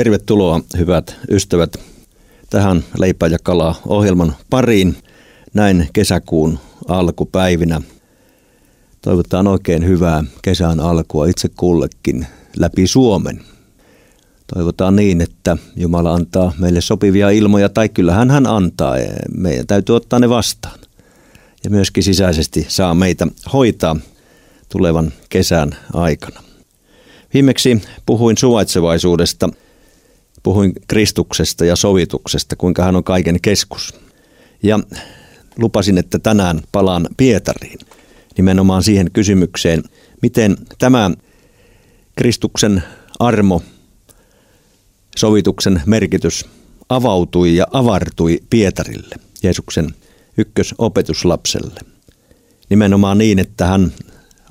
Tervetuloa hyvät ystävät tähän Leipä ja kala ohjelman pariin näin kesäkuun alkupäivinä. Toivotaan oikein hyvää kesän alkua itse kullekin läpi Suomen. Toivotaan niin, että Jumala antaa meille sopivia ilmoja, tai kyllähän hän antaa. Meidän täytyy ottaa ne vastaan. Ja myöskin sisäisesti saa meitä hoitaa tulevan kesän aikana. Viimeksi puhuin suvaitsevaisuudesta, puhuin Kristuksesta ja sovituksesta, kuinka hän on kaiken keskus. Ja lupasin, että tänään palaan Pietariin nimenomaan siihen kysymykseen, miten tämä Kristuksen armo, sovituksen merkitys avautui ja avartui Pietarille, Jeesuksen ykkösopetuslapselle. Nimenomaan niin, että hän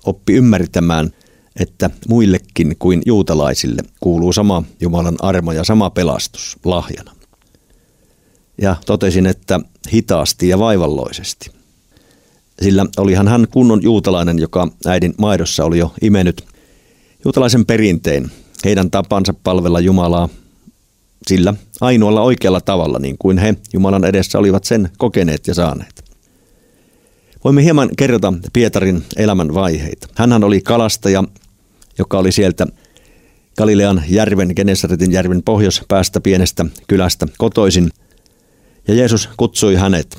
oppi ymmärtämään, että muillekin kuin juutalaisille kuuluu sama Jumalan armo ja sama pelastus lahjana. Ja totesin, että hitaasti ja vaivalloisesti. Sillä olihan hän kunnon juutalainen, joka äidin maidossa oli jo imennyt juutalaisen perinteen, heidän tapansa palvella Jumalaa sillä ainoalla oikealla tavalla, niin kuin he Jumalan edessä olivat sen kokeneet ja saaneet. Voimme hieman kerrota Pietarin elämän vaiheita. Hänhän oli kalastaja, joka oli sieltä Galilean järven, Genesaretin järven pohjoispäästä pienestä kylästä kotoisin. Ja Jeesus kutsui hänet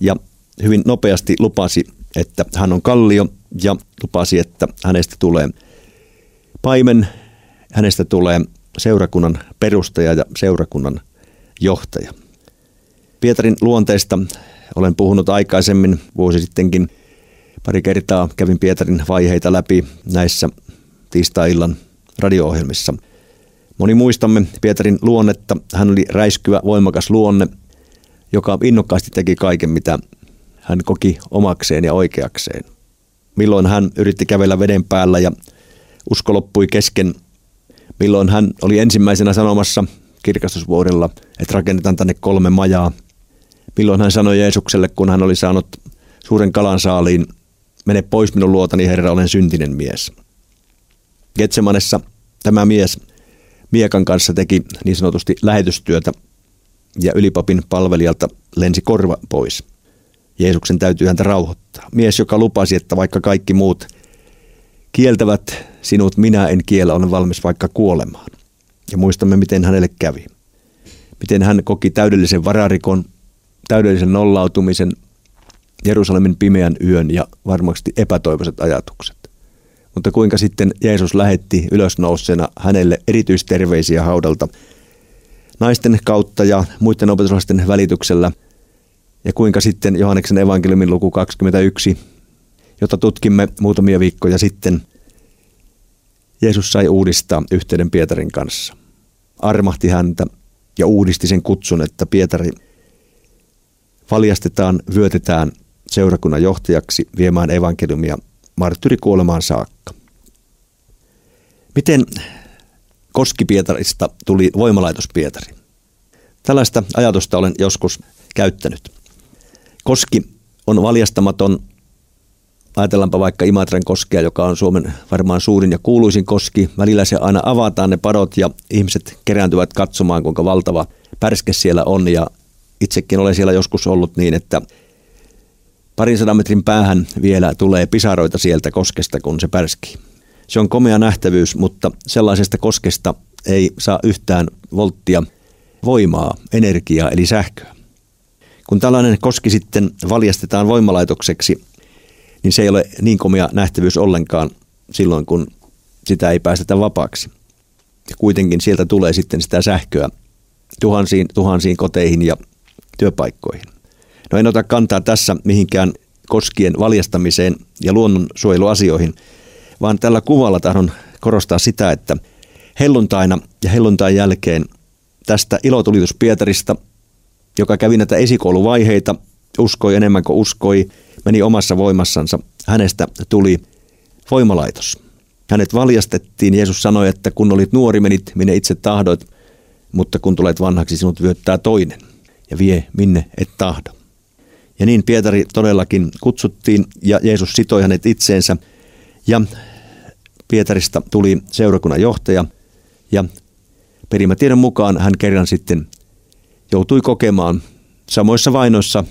ja hyvin nopeasti lupasi, että hän on kallio ja lupasi, että hänestä tulee paimen, hänestä tulee seurakunnan perustaja ja seurakunnan johtaja. Pietarin luonteesta olen puhunut aikaisemmin vuosi sittenkin pari kertaa. Kävin Pietarin vaiheita läpi näissä tiistai-illan radio-ohjelmissa. Moni muistamme Pietarin luonnetta. Hän oli räiskyvä, voimakas luonne, joka innokkaasti teki kaiken, mitä hän koki omakseen ja oikeakseen. Milloin hän yritti kävellä veden päällä ja usko loppui kesken. Milloin hän oli ensimmäisenä sanomassa kirkastusvuodella, että rakennetaan tänne kolme majaa – milloin hän sanoi Jeesukselle, kun hän oli saanut suuren kalan saaliin, mene pois minun luotani, Herra, olen syntinen mies. Getsemanessa tämä mies miekan kanssa teki niin sanotusti lähetystyötä ja ylipapin palvelijalta lensi korva pois. Jeesuksen täytyy häntä rauhoittaa. Mies, joka lupasi, että vaikka kaikki muut kieltävät sinut, minä en kiellä, olen valmis vaikka kuolemaan. Ja muistamme, miten hänelle kävi. Miten hän koki täydellisen vararikon, täydellisen nollautumisen, Jerusalemin pimeän yön ja varmasti epätoivoiset ajatukset. Mutta kuinka sitten Jeesus lähetti ylösnousseena hänelle erityisterveisiä haudalta naisten kautta ja muiden opetuslasten välityksellä. Ja kuinka sitten Johanneksen evankeliumin luku 21, jota tutkimme muutamia viikkoja sitten, Jeesus sai uudistaa yhteyden Pietarin kanssa. Armahti häntä ja uudisti sen kutsun, että Pietari – valjastetaan, vyötetään seurakunnan johtajaksi viemään evankeliumia marttyrikuolemaan saakka. Miten Koski-Pietarista tuli voimalaitos Pietari? Tällaista ajatusta olen joskus käyttänyt. Koski on valjastamaton, ajatellaanpa vaikka Imatran koskea, joka on Suomen varmaan suurin ja kuuluisin koski. Välillä se aina avataan ne padot ja ihmiset kerääntyvät katsomaan, kuinka valtava pärske siellä on ja itsekin olen siellä joskus ollut niin, että parin sadan metrin päähän vielä tulee pisaroita sieltä koskesta, kun se pärskii. Se on komea nähtävyys, mutta sellaisesta koskesta ei saa yhtään volttia voimaa, energiaa eli sähköä. Kun tällainen koski sitten valjastetaan voimalaitokseksi, niin se ei ole niin komea nähtävyys ollenkaan silloin, kun sitä ei päästetä vapaaksi. Ja kuitenkin sieltä tulee sitten sitä sähköä tuhansiin, tuhansiin koteihin ja työpaikkoihin. No en ota kantaa tässä mihinkään koskien valjastamiseen ja luonnonsuojeluasioihin, vaan tällä kuvalla tahdon korostaa sitä, että helluntaina ja helluntain jälkeen tästä ilotulitus Pietarista, joka kävi näitä esikouluvaiheita, uskoi enemmän kuin uskoi, meni omassa voimassansa, hänestä tuli voimalaitos. Hänet valjastettiin, Jeesus sanoi, että kun olit nuori, menit minne itse tahdoit, mutta kun tulet vanhaksi, sinut vyöttää toinen ja vie minne et tahdo. Ja niin Pietari todellakin kutsuttiin ja Jeesus sitoi hänet itseensä ja Pietarista tuli seurakunnan johtaja ja Perimätiedon mukaan hän kerran sitten joutui kokemaan samoissa vainoissa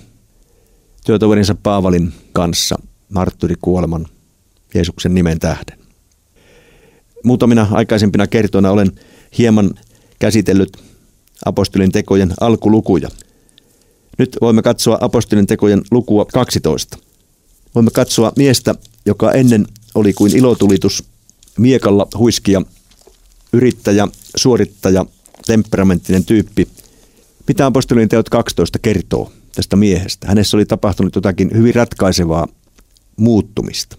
työtoverinsa Paavalin kanssa marttyrikuoleman Jeesuksen nimen tähden. Muutamina aikaisempina kertoina olen hieman käsitellyt apostolin tekojen alkulukuja. Nyt voimme katsoa apostolin tekojen lukua 12. Voimme katsoa miestä, joka ennen oli kuin ilotulitus, miekalla huiskia, yrittäjä, suorittaja, temperamenttinen tyyppi. Mitä apostolin teot 12 kertoo tästä miehestä? Hänessä oli tapahtunut jotakin hyvin ratkaisevaa muuttumista.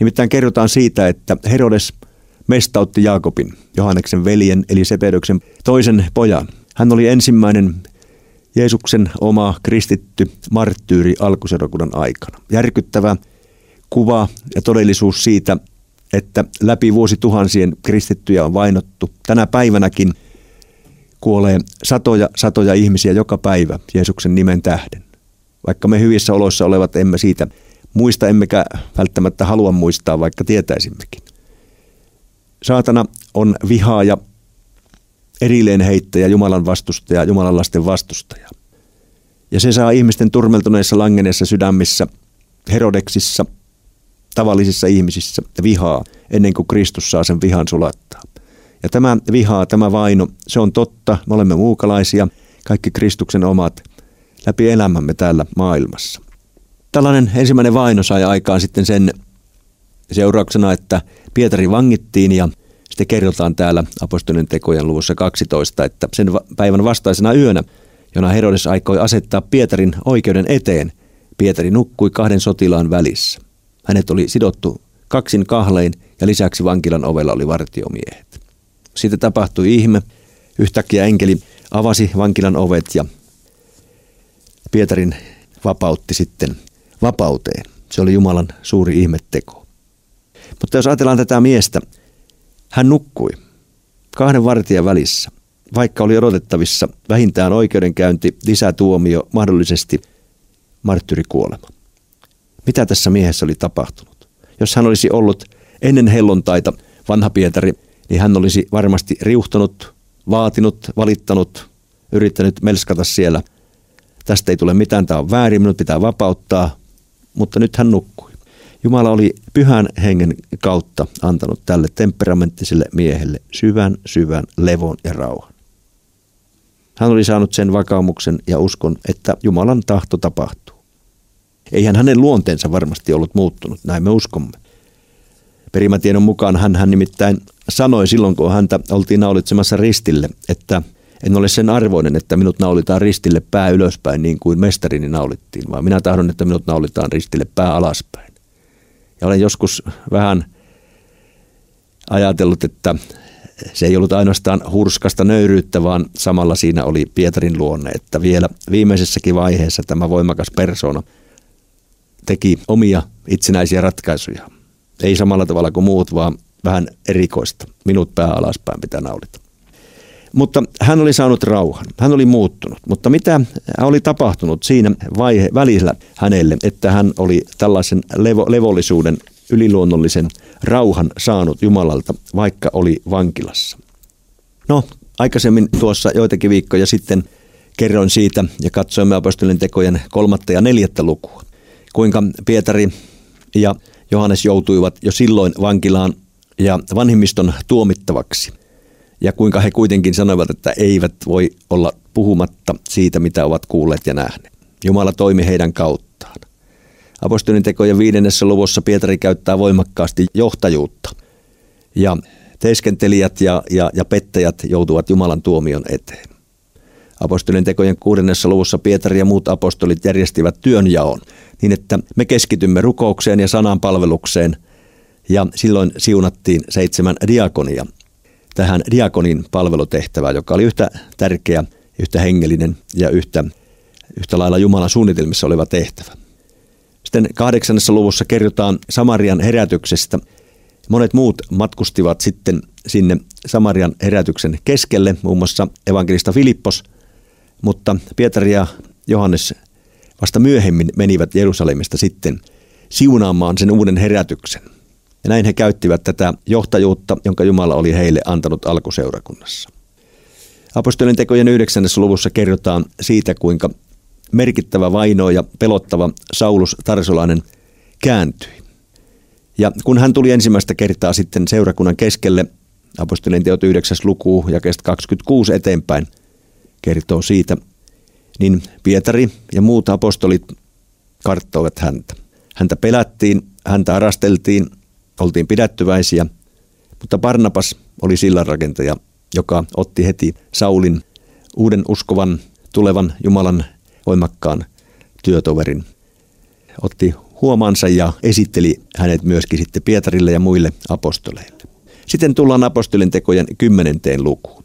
Nimittäin kerrotaan siitä, että Herodes mestautti Jaakobin, Johanneksen veljen eli Sepedoksen toisen pojan. Hän oli ensimmäinen Jeesuksen oma kristitty marttyyri alkuseurakunnan aikana. Järkyttävä kuva ja todellisuus siitä, että läpi vuosituhansien kristittyjä on vainottu. Tänä päivänäkin kuolee satoja satoja ihmisiä joka päivä Jeesuksen nimen tähden. Vaikka me hyvissä oloissa olevat emme siitä muista, emmekä välttämättä halua muistaa, vaikka tietäisimmekin. Saatana on vihaaja, erilleen heittäjä, Jumalan vastustaja, Jumalan lasten vastustaja. Ja se saa ihmisten turmeltuneissa langeneissa sydämissä, Herodeksissa, tavallisissa ihmisissä vihaa ennen kuin Kristus saa sen vihan sulattaa. Ja tämä vihaa, tämä vaino, se on totta. Me olemme muukalaisia, kaikki Kristuksen omat, läpi elämämme täällä maailmassa. Tällainen ensimmäinen vaino sai aikaan sitten sen seurauksena, että Pietari vangittiin ja sitten kerrotaan täällä apostolien tekojen luvussa 12, että sen päivän vastaisena yönä, jona Herodes aikoi asettaa Pietarin oikeuden eteen, Pietari nukkui kahden sotilaan välissä. Hänet oli sidottu kaksin kahlein ja lisäksi vankilan ovella oli vartiomiehet. Sitten tapahtui ihme. Yhtäkkiä enkeli avasi vankilan ovet ja Pietarin vapautti sitten vapauteen. Se oli Jumalan suuri ihmetteko. Mutta jos ajatellaan tätä miestä, hän nukkui kahden vartijan välissä, vaikka oli odotettavissa vähintään oikeudenkäynti, lisätuomio, mahdollisesti marttyrikuolema. Mitä tässä miehessä oli tapahtunut? Jos hän olisi ollut ennen hellontaita vanha Pietari, niin hän olisi varmasti riuhtanut, vaatinut, valittanut, yrittänyt melskata siellä. Tästä ei tule mitään, tämä on väärin, minut pitää vapauttaa, mutta nyt hän nukkui. Jumala oli pyhän hengen kautta antanut tälle temperamenttiselle miehelle syvän, syvän levon ja rauhan. Hän oli saanut sen vakaumuksen ja uskon, että Jumalan tahto tapahtuu. Eihän hänen luonteensa varmasti ollut muuttunut, näin me uskomme. Perimätiedon mukaan hän, hän nimittäin sanoi silloin, kun häntä oltiin naulitsemassa ristille, että en ole sen arvoinen, että minut naulitaan ristille pää ylöspäin niin kuin mestarini naulittiin, vaan minä tahdon, että minut naulitaan ristille pää alaspäin. Ja olen joskus vähän ajatellut, että se ei ollut ainoastaan hurskasta nöyryyttä, vaan samalla siinä oli Pietarin luonne, että vielä viimeisessäkin vaiheessa tämä voimakas persona teki omia itsenäisiä ratkaisuja. Ei samalla tavalla kuin muut, vaan vähän erikoista. Minut pää alaspäin pitää naulita. Mutta hän oli saanut rauhan, hän oli muuttunut. Mutta mitä oli tapahtunut siinä vaihe, välillä hänelle, että hän oli tällaisen levo, levollisuuden, yliluonnollisen rauhan saanut Jumalalta, vaikka oli vankilassa? No, aikaisemmin tuossa joitakin viikkoja sitten kerroin siitä ja katsoimme apostolien tekojen kolmatta ja neljättä lukua. Kuinka Pietari ja Johannes joutuivat jo silloin vankilaan ja vanhimmiston tuomittavaksi – ja kuinka he kuitenkin sanoivat, että eivät voi olla puhumatta siitä, mitä ovat kuulleet ja nähneet. Jumala toimi heidän kauttaan. Apostolin tekojen viidennessä luvussa Pietari käyttää voimakkaasti johtajuutta. Ja teeskentelijät ja, ja, ja pettäjät joutuvat Jumalan tuomion eteen. Apostolin tekojen kuudennessa luvussa Pietari ja muut apostolit järjestivät työnjaon niin, että me keskitymme rukoukseen ja sanan palvelukseen. Ja silloin siunattiin seitsemän diakonia, tähän diakonin palvelutehtävään, joka oli yhtä tärkeä, yhtä hengellinen ja yhtä, yhtä lailla Jumalan suunnitelmissa oleva tehtävä. Sitten kahdeksannessa luvussa kerrotaan Samarian herätyksestä. Monet muut matkustivat sitten sinne Samarian herätyksen keskelle, muun muassa evankelista Filippos, mutta Pietari ja Johannes vasta myöhemmin menivät Jerusalemista sitten siunaamaan sen uuden herätyksen – ja näin he käyttivät tätä johtajuutta, jonka Jumala oli heille antanut alkuseurakunnassa. Apostolien tekojen yhdeksännessä luvussa kerrotaan siitä, kuinka merkittävä vaino ja pelottava Saulus Tarsolainen kääntyi. Ja kun hän tuli ensimmäistä kertaa sitten seurakunnan keskelle, apostolien teot 9. luku ja 26 eteenpäin kertoo siitä, niin Pietari ja muut apostolit karttoivat häntä. Häntä pelättiin, häntä arasteltiin, oltiin pidättyväisiä, mutta Barnabas oli sillanrakentaja, joka otti heti Saulin uuden uskovan, tulevan Jumalan voimakkaan työtoverin. Otti huomansa ja esitteli hänet myöskin sitten Pietarille ja muille apostoleille. Sitten tullaan apostolin tekojen kymmenenteen lukuun.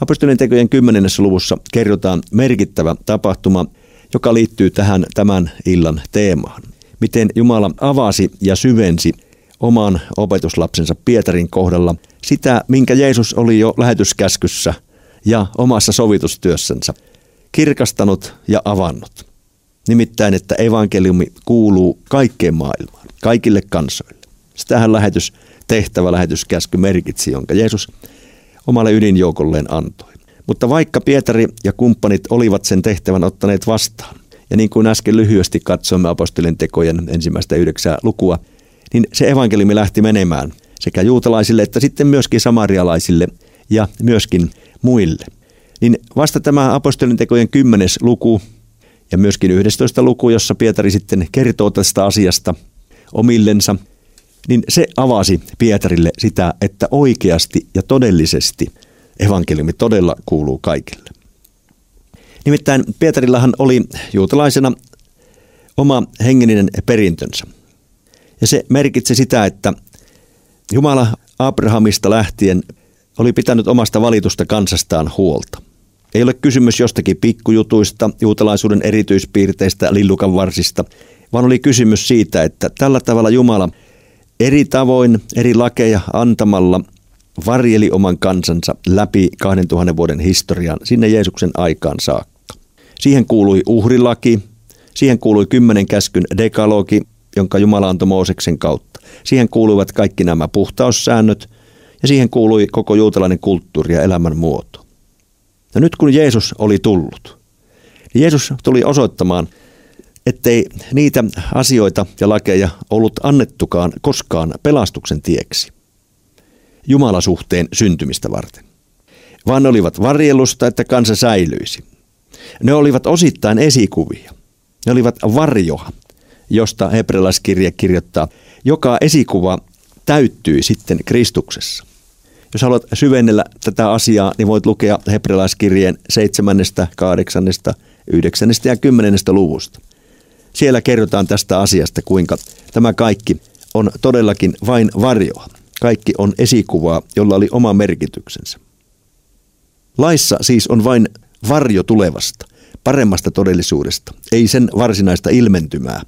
Apostolin tekojen kymmenennessä luvussa kerrotaan merkittävä tapahtuma, joka liittyy tähän tämän illan teemaan. Miten Jumala avasi ja syvensi oman opetuslapsensa Pietarin kohdalla sitä, minkä Jeesus oli jo lähetyskäskyssä ja omassa sovitustyössänsä kirkastanut ja avannut. Nimittäin, että evankeliumi kuuluu kaikkeen maailmaan, kaikille kansoille. Sitähän lähetys, tehtävä lähetyskäsky merkitsi, jonka Jeesus omalle ydinjoukolleen antoi. Mutta vaikka Pietari ja kumppanit olivat sen tehtävän ottaneet vastaan, ja niin kuin äsken lyhyesti katsoimme apostolien tekojen ensimmäistä yhdeksää lukua, niin se evankeliumi lähti menemään sekä juutalaisille että sitten myöskin samarialaisille ja myöskin muille. Niin vasta tämä apostolien tekojen kymmenes luku ja myöskin 11 luku, jossa Pietari sitten kertoo tästä asiasta omillensa, niin se avasi Pietarille sitä, että oikeasti ja todellisesti evankeliumi todella kuuluu kaikille. Nimittäin Pietarillahan oli juutalaisena oma hengellinen perintönsä. Ja se merkitsi sitä, että Jumala Abrahamista lähtien oli pitänyt omasta valitusta kansastaan huolta. Ei ole kysymys jostakin pikkujutuista, juutalaisuuden erityispiirteistä, lillukan varsista, vaan oli kysymys siitä, että tällä tavalla Jumala eri tavoin, eri lakeja antamalla varjeli oman kansansa läpi 2000 vuoden historian sinne Jeesuksen aikaan saakka. Siihen kuului uhrilaki, siihen kuului kymmenen käskyn dekalogi, jonka Jumala antoi Mooseksen kautta. Siihen kuuluivat kaikki nämä puhtaussäännöt ja siihen kuului koko juutalainen kulttuuri ja elämänmuoto. Ja nyt kun Jeesus oli tullut, niin Jeesus tuli osoittamaan, ettei niitä asioita ja lakeja ollut annettukaan koskaan pelastuksen tieksi. Jumalasuhteen syntymistä varten. Vaan ne olivat varjelusta, että kansa säilyisi. Ne olivat osittain esikuvia. Ne olivat varjoa, josta hebrealaiskirje kirjoittaa. Joka esikuva täyttyi sitten Kristuksessa. Jos haluat syvennellä tätä asiaa, niin voit lukea hebrealaiskirjeen 7., 8., 9. ja 10. luvusta. Siellä kerrotaan tästä asiasta, kuinka tämä kaikki on todellakin vain varjoa. Kaikki on esikuvaa, jolla oli oma merkityksensä. Laissa siis on vain varjo tulevasta, paremmasta todellisuudesta, ei sen varsinaista ilmentymää.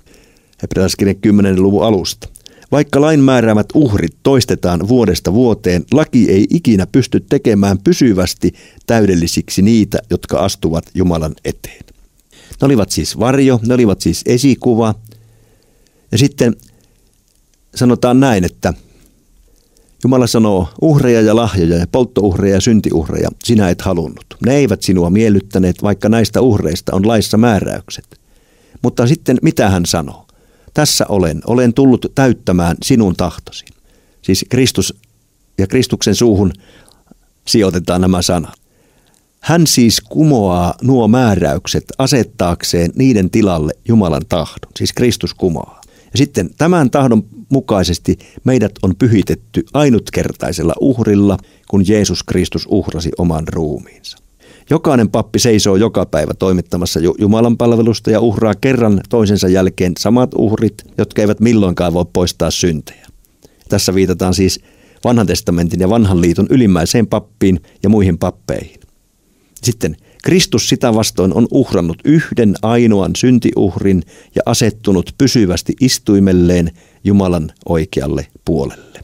Hebrealaiskirjan 10. luvun alusta. Vaikka lain määräämät uhrit toistetaan vuodesta vuoteen, laki ei ikinä pysty tekemään pysyvästi täydellisiksi niitä, jotka astuvat Jumalan eteen. Ne olivat siis varjo, ne olivat siis esikuva. Ja sitten sanotaan näin, että Jumala sanoo, uhreja ja lahjoja ja polttouhreja ja syntiuhreja sinä et halunnut. Ne eivät sinua miellyttäneet, vaikka näistä uhreista on laissa määräykset. Mutta sitten mitä hän sanoo? Tässä olen, olen tullut täyttämään sinun tahtosi. Siis Kristus ja Kristuksen suuhun sijoitetaan nämä sanat. Hän siis kumoaa nuo määräykset asettaakseen niiden tilalle Jumalan tahdon, siis Kristus kumoaa. Ja sitten tämän tahdon mukaisesti meidät on pyhitetty ainutkertaisella uhrilla, kun Jeesus Kristus uhrasi oman ruumiinsa. Jokainen pappi seisoo joka päivä toimittamassa Jumalan palvelusta ja uhraa kerran toisensa jälkeen samat uhrit, jotka eivät milloinkaan voi poistaa syntejä. Tässä viitataan siis vanhan testamentin ja vanhan liiton ylimmäiseen pappiin ja muihin pappeihin. Sitten Kristus sitä vastoin on uhrannut yhden ainoan syntiuhrin ja asettunut pysyvästi istuimelleen Jumalan oikealle puolelle.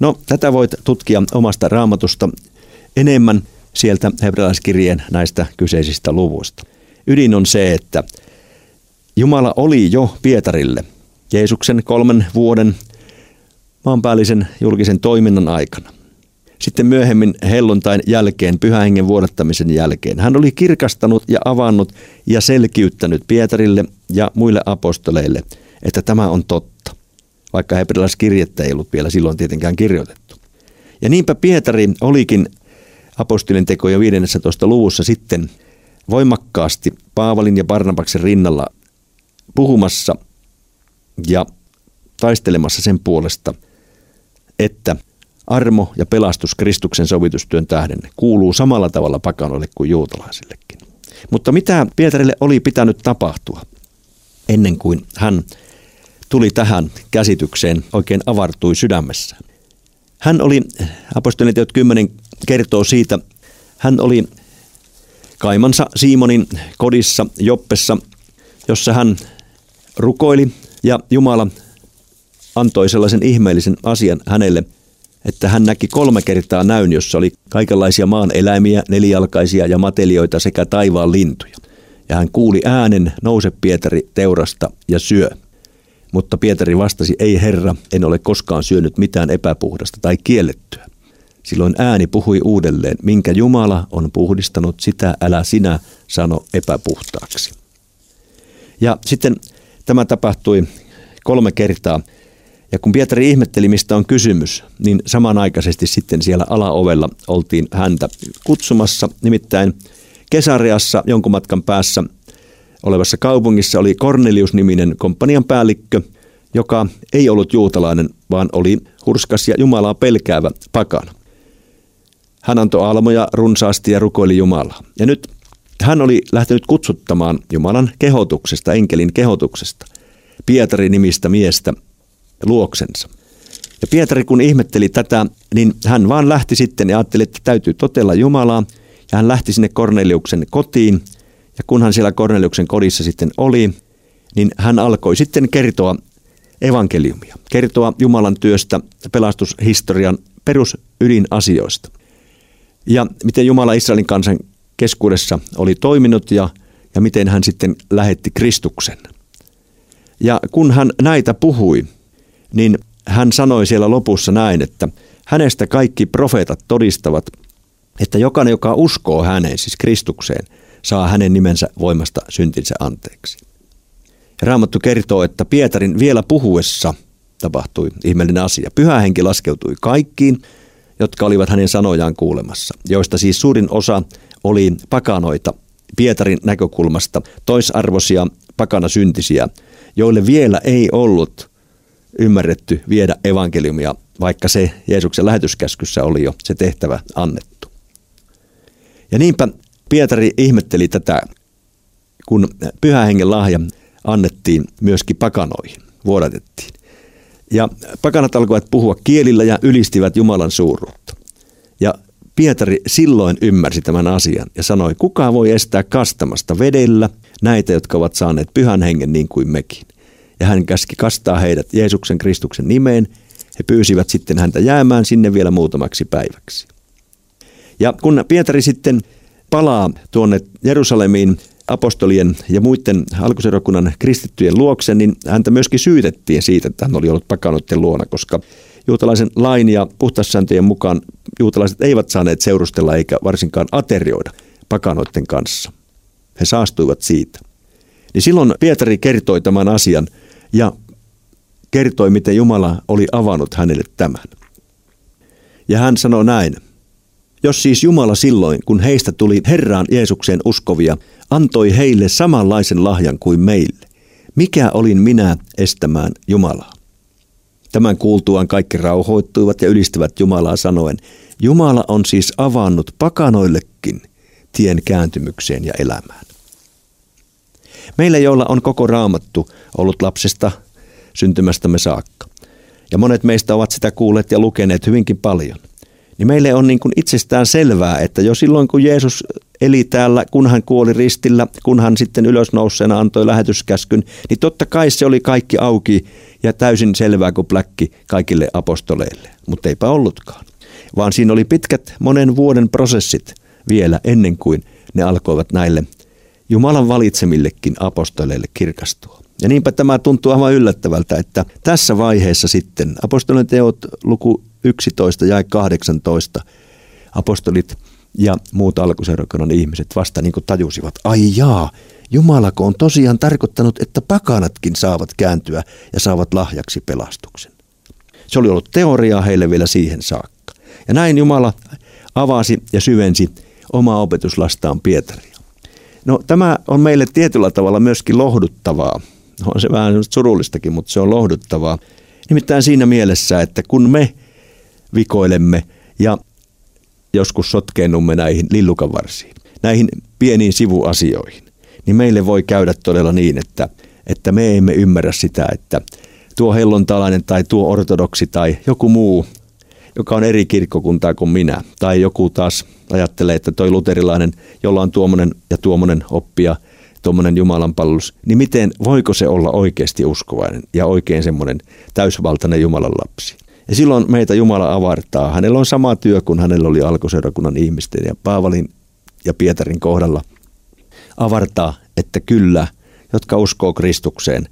No, tätä voit tutkia omasta raamatusta enemmän sieltä hebrealaiskirjeen näistä kyseisistä luvuista. Ydin on se, että Jumala oli jo Pietarille Jeesuksen kolmen vuoden maanpäällisen julkisen toiminnan aikana sitten myöhemmin helluntain jälkeen, pyhähengen vuodattamisen jälkeen. Hän oli kirkastanut ja avannut ja selkiyttänyt Pietarille ja muille apostoleille, että tämä on totta, vaikka hebrealaiskirjettä ei ollut vielä silloin tietenkään kirjoitettu. Ja niinpä Pietari olikin apostolin tekoja 15. luvussa sitten voimakkaasti Paavalin ja Barnabaksen rinnalla puhumassa ja taistelemassa sen puolesta, että armo ja pelastus Kristuksen sovitustyön tähden kuuluu samalla tavalla pakanoille kuin juutalaisillekin. Mutta mitä Pietarille oli pitänyt tapahtua ennen kuin hän tuli tähän käsitykseen, oikein avartui sydämessä? Hän oli, apostolien 10 kertoo siitä, hän oli kaimansa Simonin kodissa Joppessa, jossa hän rukoili ja Jumala antoi sellaisen ihmeellisen asian hänelle, että hän näki kolme kertaa näyn, jossa oli kaikenlaisia maan eläimiä, nelijalkaisia ja matelioita sekä taivaan lintuja. Ja hän kuuli äänen, nouse Pietari teurasta ja syö. Mutta Pietari vastasi, ei herra, en ole koskaan syönyt mitään epäpuhdasta tai kiellettyä. Silloin ääni puhui uudelleen, minkä Jumala on puhdistanut, sitä älä sinä sano epäpuhtaaksi. Ja sitten tämä tapahtui kolme kertaa. Ja kun Pietari ihmetteli, mistä on kysymys, niin samanaikaisesti sitten siellä alaovella oltiin häntä kutsumassa. Nimittäin Kesareassa jonkun matkan päässä olevassa kaupungissa oli Cornelius-niminen komppanian päällikkö, joka ei ollut juutalainen, vaan oli hurskas ja Jumalaa pelkäävä pakana. Hän antoi almoja runsaasti ja rukoili Jumalaa. Ja nyt hän oli lähtenyt kutsuttamaan Jumalan kehotuksesta, enkelin kehotuksesta, Pietari nimistä miestä luoksensa. Ja Pietari kun ihmetteli tätä, niin hän vaan lähti sitten ja ajatteli, että täytyy totella Jumalaa. Ja hän lähti sinne Korneliuksen kotiin. Ja kun hän siellä Korneliuksen kodissa sitten oli, niin hän alkoi sitten kertoa evankeliumia. Kertoa Jumalan työstä, pelastushistorian perusydinasioista. Ja miten Jumala Israelin kansan keskuudessa oli toiminut ja, ja miten hän sitten lähetti Kristuksen. Ja kun hän näitä puhui, niin hän sanoi siellä lopussa näin, että hänestä kaikki profeetat todistavat, että jokainen, joka uskoo häneen, siis Kristukseen, saa hänen nimensä voimasta syntinsä anteeksi. Raamattu kertoo, että Pietarin vielä puhuessa tapahtui ihmeellinen asia. Pyhä henki laskeutui kaikkiin, jotka olivat hänen sanojaan kuulemassa, joista siis suurin osa oli pakanoita Pietarin näkökulmasta, toisarvoisia pakana syntisiä, joille vielä ei ollut ymmärretty viedä evankeliumia, vaikka se Jeesuksen lähetyskäskyssä oli jo se tehtävä annettu. Ja niinpä Pietari ihmetteli tätä, kun pyhä hengen lahja annettiin myöskin pakanoihin, vuodatettiin. Ja pakanat alkoivat puhua kielillä ja ylistivät Jumalan suuruutta. Ja Pietari silloin ymmärsi tämän asian ja sanoi, kuka voi estää kastamasta vedellä näitä, jotka ovat saaneet pyhän hengen niin kuin mekin. Ja hän käski kastaa heidät Jeesuksen Kristuksen nimeen. He pyysivät sitten häntä jäämään sinne vielä muutamaksi päiväksi. Ja kun Pietari sitten palaa tuonne Jerusalemiin apostolien ja muiden alkuseurakunnan kristittyjen luokse, niin häntä myöskin syytettiin siitä, että hän oli ollut pakanoiden luona, koska juutalaisen lain ja puhtassääntöjen mukaan juutalaiset eivät saaneet seurustella eikä varsinkaan aterioida pakanoiden kanssa. He saastuivat siitä. Niin silloin Pietari kertoi tämän asian ja kertoi, miten Jumala oli avannut hänelle tämän. Ja hän sanoi näin. Jos siis Jumala silloin, kun heistä tuli Herraan Jeesukseen uskovia, antoi heille samanlaisen lahjan kuin meille, mikä olin minä estämään Jumalaa? Tämän kuultuaan kaikki rauhoittuivat ja ylistivät Jumalaa sanoen, Jumala on siis avannut pakanoillekin tien kääntymykseen ja elämään. Meillä, joilla on koko raamattu ollut lapsesta syntymästämme saakka, ja monet meistä ovat sitä kuulleet ja lukeneet hyvinkin paljon, niin meille on niin kuin itsestään selvää, että jo silloin kun Jeesus eli täällä, kun hän kuoli ristillä, kun hän sitten ylösnouseena antoi lähetyskäskyn, niin totta kai se oli kaikki auki ja täysin selvää kuin pläkki kaikille apostoleille, mutta eipä ollutkaan. Vaan siinä oli pitkät monen vuoden prosessit vielä ennen kuin ne alkoivat näille Jumalan valitsemillekin apostoleille kirkastua. Ja niinpä tämä tuntuu aivan yllättävältä, että tässä vaiheessa sitten apostolien teot luku 11 ja 18 apostolit ja muut alkuseurakunnan ihmiset vasta niin kuin tajusivat, ai jaa, Jumalako on tosiaan tarkoittanut, että pakanatkin saavat kääntyä ja saavat lahjaksi pelastuksen. Se oli ollut teoriaa heille vielä siihen saakka. Ja näin Jumala avasi ja syvensi omaa opetuslastaan Pietaria. No tämä on meille tietyllä tavalla myöskin lohduttavaa. On se vähän surullistakin, mutta se on lohduttavaa. Nimittäin siinä mielessä, että kun me vikoilemme ja joskus sotkeennumme näihin lillukavarsiin, näihin pieniin sivuasioihin, niin meille voi käydä todella niin, että, että me emme ymmärrä sitä, että tuo hellontalainen tai tuo ortodoksi tai joku muu, joka on eri kirkkokuntaa kuin minä, tai joku taas ajattelee, että toi luterilainen, jolla on tuommoinen ja tuommoinen oppia, tuommoinen Jumalan palvelus, niin miten, voiko se olla oikeasti uskovainen ja oikein semmoinen täysvaltainen Jumalan lapsi? Ja silloin meitä Jumala avartaa. Hänellä on sama työ kuin hänellä oli alkuseurakunnan ihmisten ja Paavalin ja Pietarin kohdalla avartaa, että kyllä, jotka uskoo Kristukseen,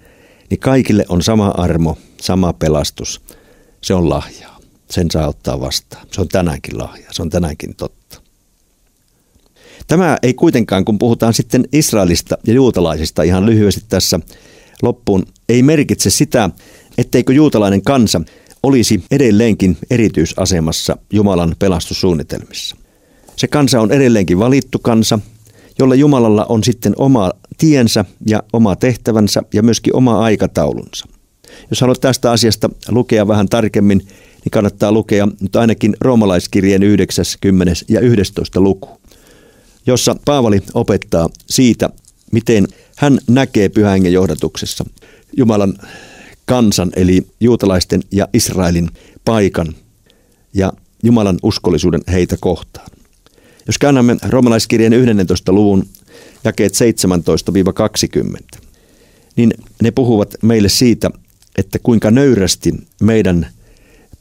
niin kaikille on sama armo, sama pelastus. Se on lahjaa. Sen saa ottaa vastaan. Se on tänäänkin lahja. Se on tänäänkin totta. Tämä ei kuitenkaan, kun puhutaan sitten Israelista ja juutalaisista ihan lyhyesti tässä loppuun, ei merkitse sitä, etteikö juutalainen kansa olisi edelleenkin erityisasemassa Jumalan pelastussuunnitelmissa. Se kansa on edelleenkin valittu kansa, jolla Jumalalla on sitten oma tiensä ja oma tehtävänsä ja myöskin oma aikataulunsa. Jos haluat tästä asiasta lukea vähän tarkemmin, niin kannattaa lukea nyt ainakin roomalaiskirjeen 9, 10 ja 11 luku, jossa Paavali opettaa siitä, miten hän näkee pyhän johdatuksessa Jumalan kansan eli juutalaisten ja Israelin paikan ja Jumalan uskollisuuden heitä kohtaan. Jos käännämme romalaiskirjeen 11. luvun jakeet 17-20, niin ne puhuvat meille siitä, että kuinka nöyrästi meidän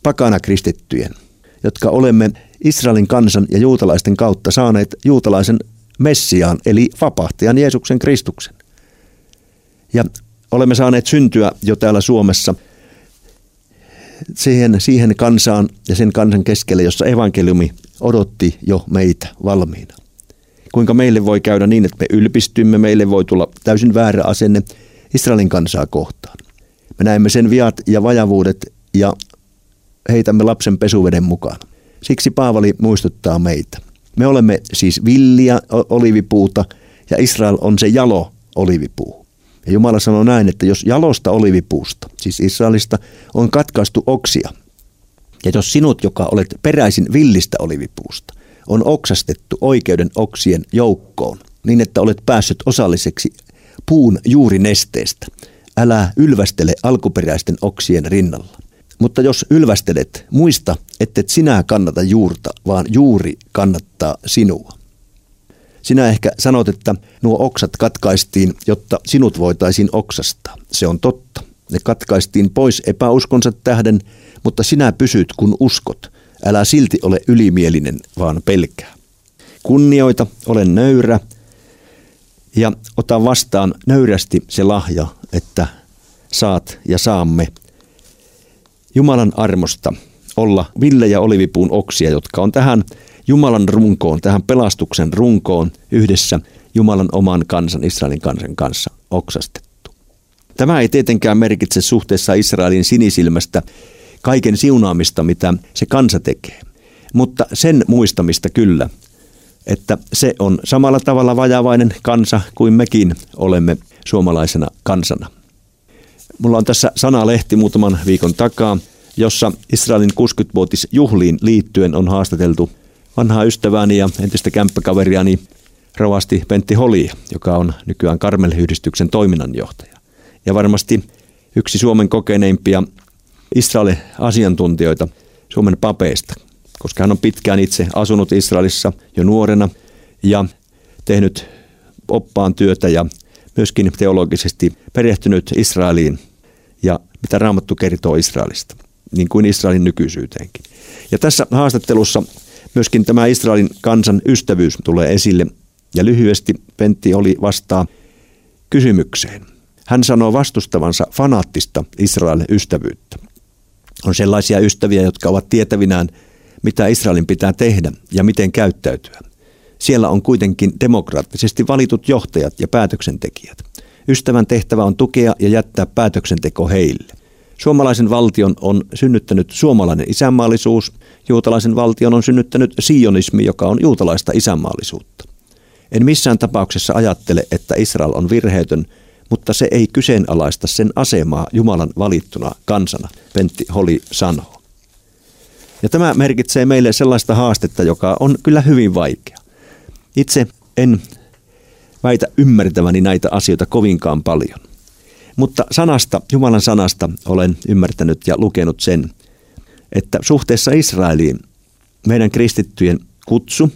pakana kristittyjen, jotka olemme Israelin kansan ja juutalaisten kautta saaneet juutalaisen Messiaan, eli vapahtajan Jeesuksen Kristuksen. Ja olemme saaneet syntyä jo täällä Suomessa siihen, siihen kansaan ja sen kansan keskelle, jossa evankeliumi odotti jo meitä valmiina. Kuinka meille voi käydä niin, että me ylpistymme, meille voi tulla täysin väärä asenne Israelin kansaa kohtaan. Me näemme sen viat ja vajavuudet ja heitämme lapsen pesuveden mukaan. Siksi Paavali muistuttaa meitä. Me olemme siis villiä olivipuuta ja Israel on se jalo olivipuu. Ja Jumala sanoo näin, että jos jalosta olivipuusta, siis Israelista, on katkaistu oksia, ja jos sinut, joka olet peräisin villistä olivipuusta, on oksastettu oikeuden oksien joukkoon, niin että olet päässyt osalliseksi puun juuri nesteestä, älä ylvästele alkuperäisten oksien rinnalla. Mutta jos ylvästelet, muista, et sinä kannata juurta, vaan juuri kannattaa sinua. Sinä ehkä sanot, että nuo oksat katkaistiin, jotta sinut voitaisiin oksastaa. Se on totta. Ne katkaistiin pois epäuskonsa tähden, mutta sinä pysyt kun uskot. Älä silti ole ylimielinen, vaan pelkää. Kunnioita, ole nöyrä ja ota vastaan nöyrästi se lahja, että saat ja saamme Jumalan armosta olla ville ja olivipuun oksia, jotka on tähän Jumalan runkoon, tähän pelastuksen runkoon yhdessä Jumalan oman kansan, Israelin kansan kanssa oksastettu. Tämä ei tietenkään merkitse suhteessa Israelin sinisilmästä kaiken siunaamista, mitä se kansa tekee. Mutta sen muistamista kyllä, että se on samalla tavalla vajavainen kansa kuin mekin olemme suomalaisena kansana. Mulla on tässä sanalehti muutaman viikon takaa, jossa Israelin 60-vuotisjuhliin liittyen on haastateltu vanhaa ystävääni ja entistä kämppäkaveriani rovasti Pentti Holi, joka on nykyään Karmel-yhdistyksen toiminnanjohtaja. Ja varmasti yksi Suomen kokeneimpia Israelin asiantuntijoita Suomen papeista, koska hän on pitkään itse asunut Israelissa jo nuorena ja tehnyt oppaan työtä ja myöskin teologisesti perehtynyt Israeliin ja mitä Raamattu kertoo Israelista, niin kuin Israelin nykyisyyteenkin. Ja tässä haastattelussa myöskin tämä Israelin kansan ystävyys tulee esille ja lyhyesti Pentti oli vastaa kysymykseen. Hän sanoo vastustavansa fanaattista Israelin ystävyyttä. On sellaisia ystäviä, jotka ovat tietävinään mitä Israelin pitää tehdä ja miten käyttäytyä. Siellä on kuitenkin demokraattisesti valitut johtajat ja päätöksentekijät. Ystävän tehtävä on tukea ja jättää päätöksenteko heille. Suomalaisen valtion on synnyttänyt suomalainen isänmaallisuus, juutalaisen valtion on synnyttänyt sionismi, joka on juutalaista isänmaallisuutta. En missään tapauksessa ajattele, että Israel on virheetön, mutta se ei kyseenalaista sen asemaa Jumalan valittuna kansana, Pentti Holi sanoo. Ja tämä merkitsee meille sellaista haastetta, joka on kyllä hyvin vaikea. Itse en väitä ymmärtäväni näitä asioita kovinkaan paljon. Mutta sanasta, Jumalan sanasta olen ymmärtänyt ja lukenut sen, että suhteessa Israeliin meidän kristittyjen kutsu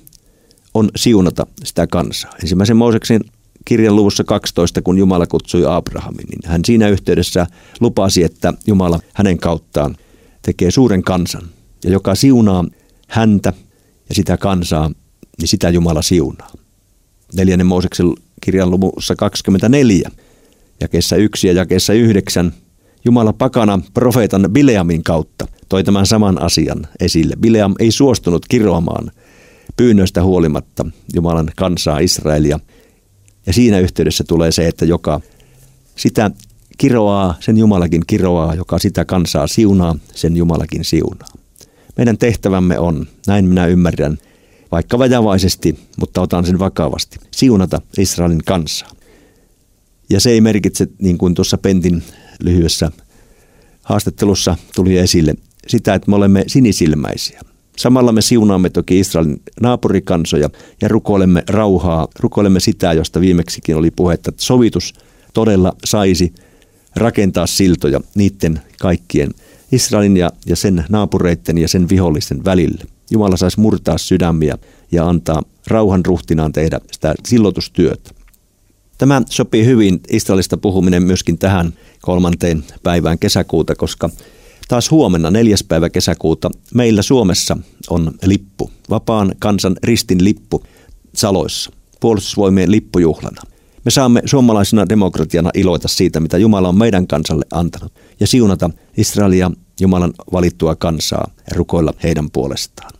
on siunata sitä kansaa. Ensimmäisen Mooseksen kirjan luvussa 12, kun Jumala kutsui Abrahamin, niin hän siinä yhteydessä lupasi, että Jumala hänen kauttaan tekee suuren kansan. Ja joka siunaa häntä ja sitä kansaa, niin sitä Jumala siunaa. Neljännen Mooseksen kirjan luvussa 24, jakeessa 1 ja jakeessa 9, Jumala pakana profeetan Bileamin kautta toi tämän saman asian esille. Bileam ei suostunut kiroamaan pyynnöstä huolimatta Jumalan kansaa Israelia. Ja siinä yhteydessä tulee se, että joka sitä kiroaa, sen Jumalakin kiroaa, joka sitä kansaa siunaa, sen Jumalakin siunaa. Meidän tehtävämme on, näin minä ymmärrän, vaikka vajavaisesti, mutta otan sen vakavasti, siunata Israelin kansaa. Ja se ei merkitse, niin kuin tuossa Pentin lyhyessä haastattelussa tuli esille, sitä, että me olemme sinisilmäisiä. Samalla me siunaamme toki Israelin naapurikansoja ja rukoilemme rauhaa, rukoilemme sitä, josta viimeksikin oli puhetta, että sovitus todella saisi rakentaa siltoja niiden kaikkien Israelin ja, ja sen naapureiden ja sen vihollisten välille. Jumala saisi murtaa sydämiä ja antaa rauhan ruhtinaan tehdä sitä sillotustyötä. Tämä sopii hyvin Israelista puhuminen myöskin tähän kolmanteen päivään kesäkuuta, koska taas huomenna neljäs päivä kesäkuuta meillä Suomessa on lippu, vapaan kansan ristin lippu Saloissa, puolustusvoimien lippujuhlana. Me saamme suomalaisena demokratiana iloita siitä, mitä Jumala on meidän kansalle antanut, ja siunata Israelia Jumalan valittua kansaa ja rukoilla heidän puolestaan.